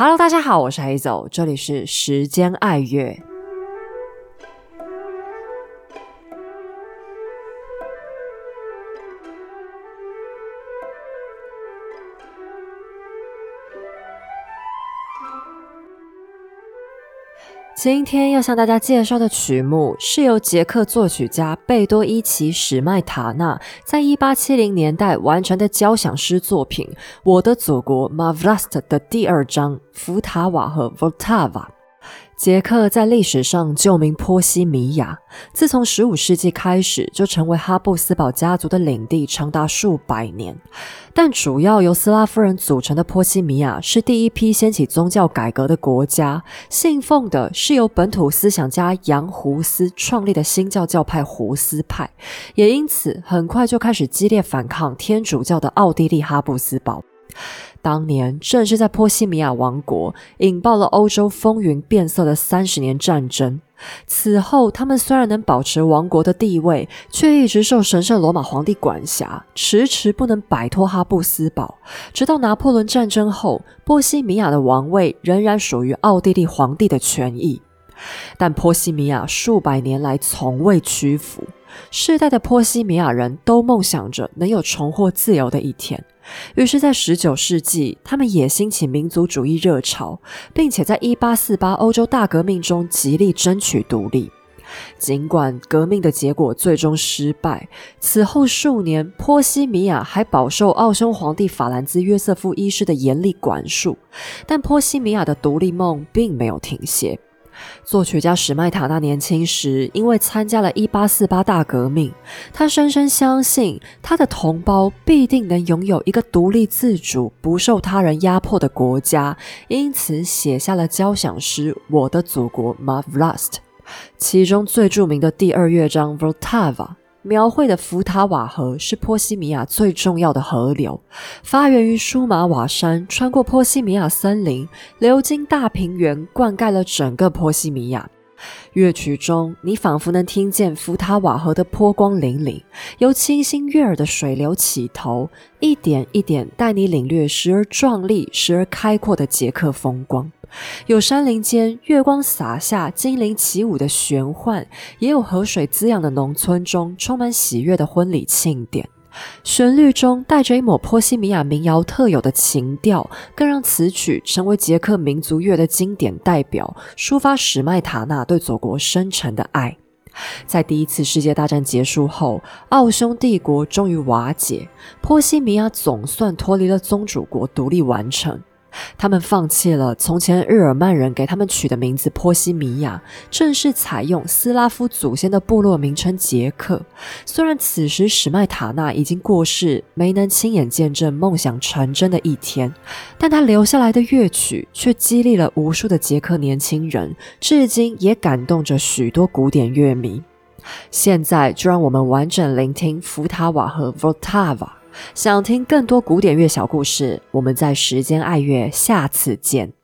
Hello，大家好，我是黑走，这里是时间爱乐。今天要向大家介绍的曲目是由捷克作曲家贝多伊奇·史麦塔纳在一八七零年代完成的交响诗作品《我的祖国》m a v l a s t 的第二章福塔瓦和 Voltava。捷克在历史上旧名波西米亚，自从十五世纪开始就成为哈布斯堡家族的领地，长达数百年。但主要由斯拉夫人组成的波西米亚是第一批掀起宗教改革的国家，信奉的是由本土思想家杨胡斯创立的新教教派胡斯派，也因此很快就开始激烈反抗天主教的奥地利哈布斯堡。当年正是在波西米亚王国引爆了欧洲风云变色的三十年战争。此后，他们虽然能保持王国的地位，却一直受神圣罗马皇帝管辖，迟迟不能摆脱哈布斯堡。直到拿破仑战争后，波西米亚的王位仍然属于奥地利皇帝的权益。但波西米亚数百年来从未屈服，世代的波西米亚人都梦想着能有重获自由的一天。于是，在十九世纪，他们也兴起民族主义热潮，并且在一八四八欧洲大革命中极力争取独立。尽管革命的结果最终失败，此后数年，波西米亚还饱受奥匈皇帝法兰兹约瑟夫一世的严厉管束，但波西米亚的独立梦并没有停歇。作曲家史麦塔纳年轻时，因为参加了一八四八大革命，他深深相信他的同胞必定能拥有一个独立自主、不受他人压迫的国家，因此写下了交响诗《我的祖国》（My Vlast），其中最著名的第二乐章《Voltava》。描绘的福塔瓦河是波西米亚最重要的河流，发源于舒马瓦山，穿过波西米亚森林，流经大平原，灌溉了整个波西米亚。乐曲中，你仿佛能听见福塔瓦河的波光粼粼，由清新悦耳的水流起头，一点一点带你领略时而壮丽、时而开阔的捷克风光。有山林间月光洒下、精灵起舞的玄幻，也有河水滋养的农村中充满喜悦的婚礼庆典。旋律中带着一抹波西米亚民谣特有的情调，更让此曲成为捷克民族乐的经典代表，抒发史麦塔纳对祖国深沉的爱。在第一次世界大战结束后，奥匈帝国终于瓦解，波西米亚总算脱离了宗主国，独立完成。他们放弃了从前日耳曼人给他们取的名字波西米亚，正式采用斯拉夫祖先的部落名称捷克。虽然此时史麦塔纳已经过世，没能亲眼见证梦想成真的一天，但他留下来的乐曲却激励了无数的捷克年轻人，至今也感动着许多古典乐迷。现在就让我们完整聆听福塔瓦和 Voltava。想听更多古典乐小故事，我们在时间爱乐下次见。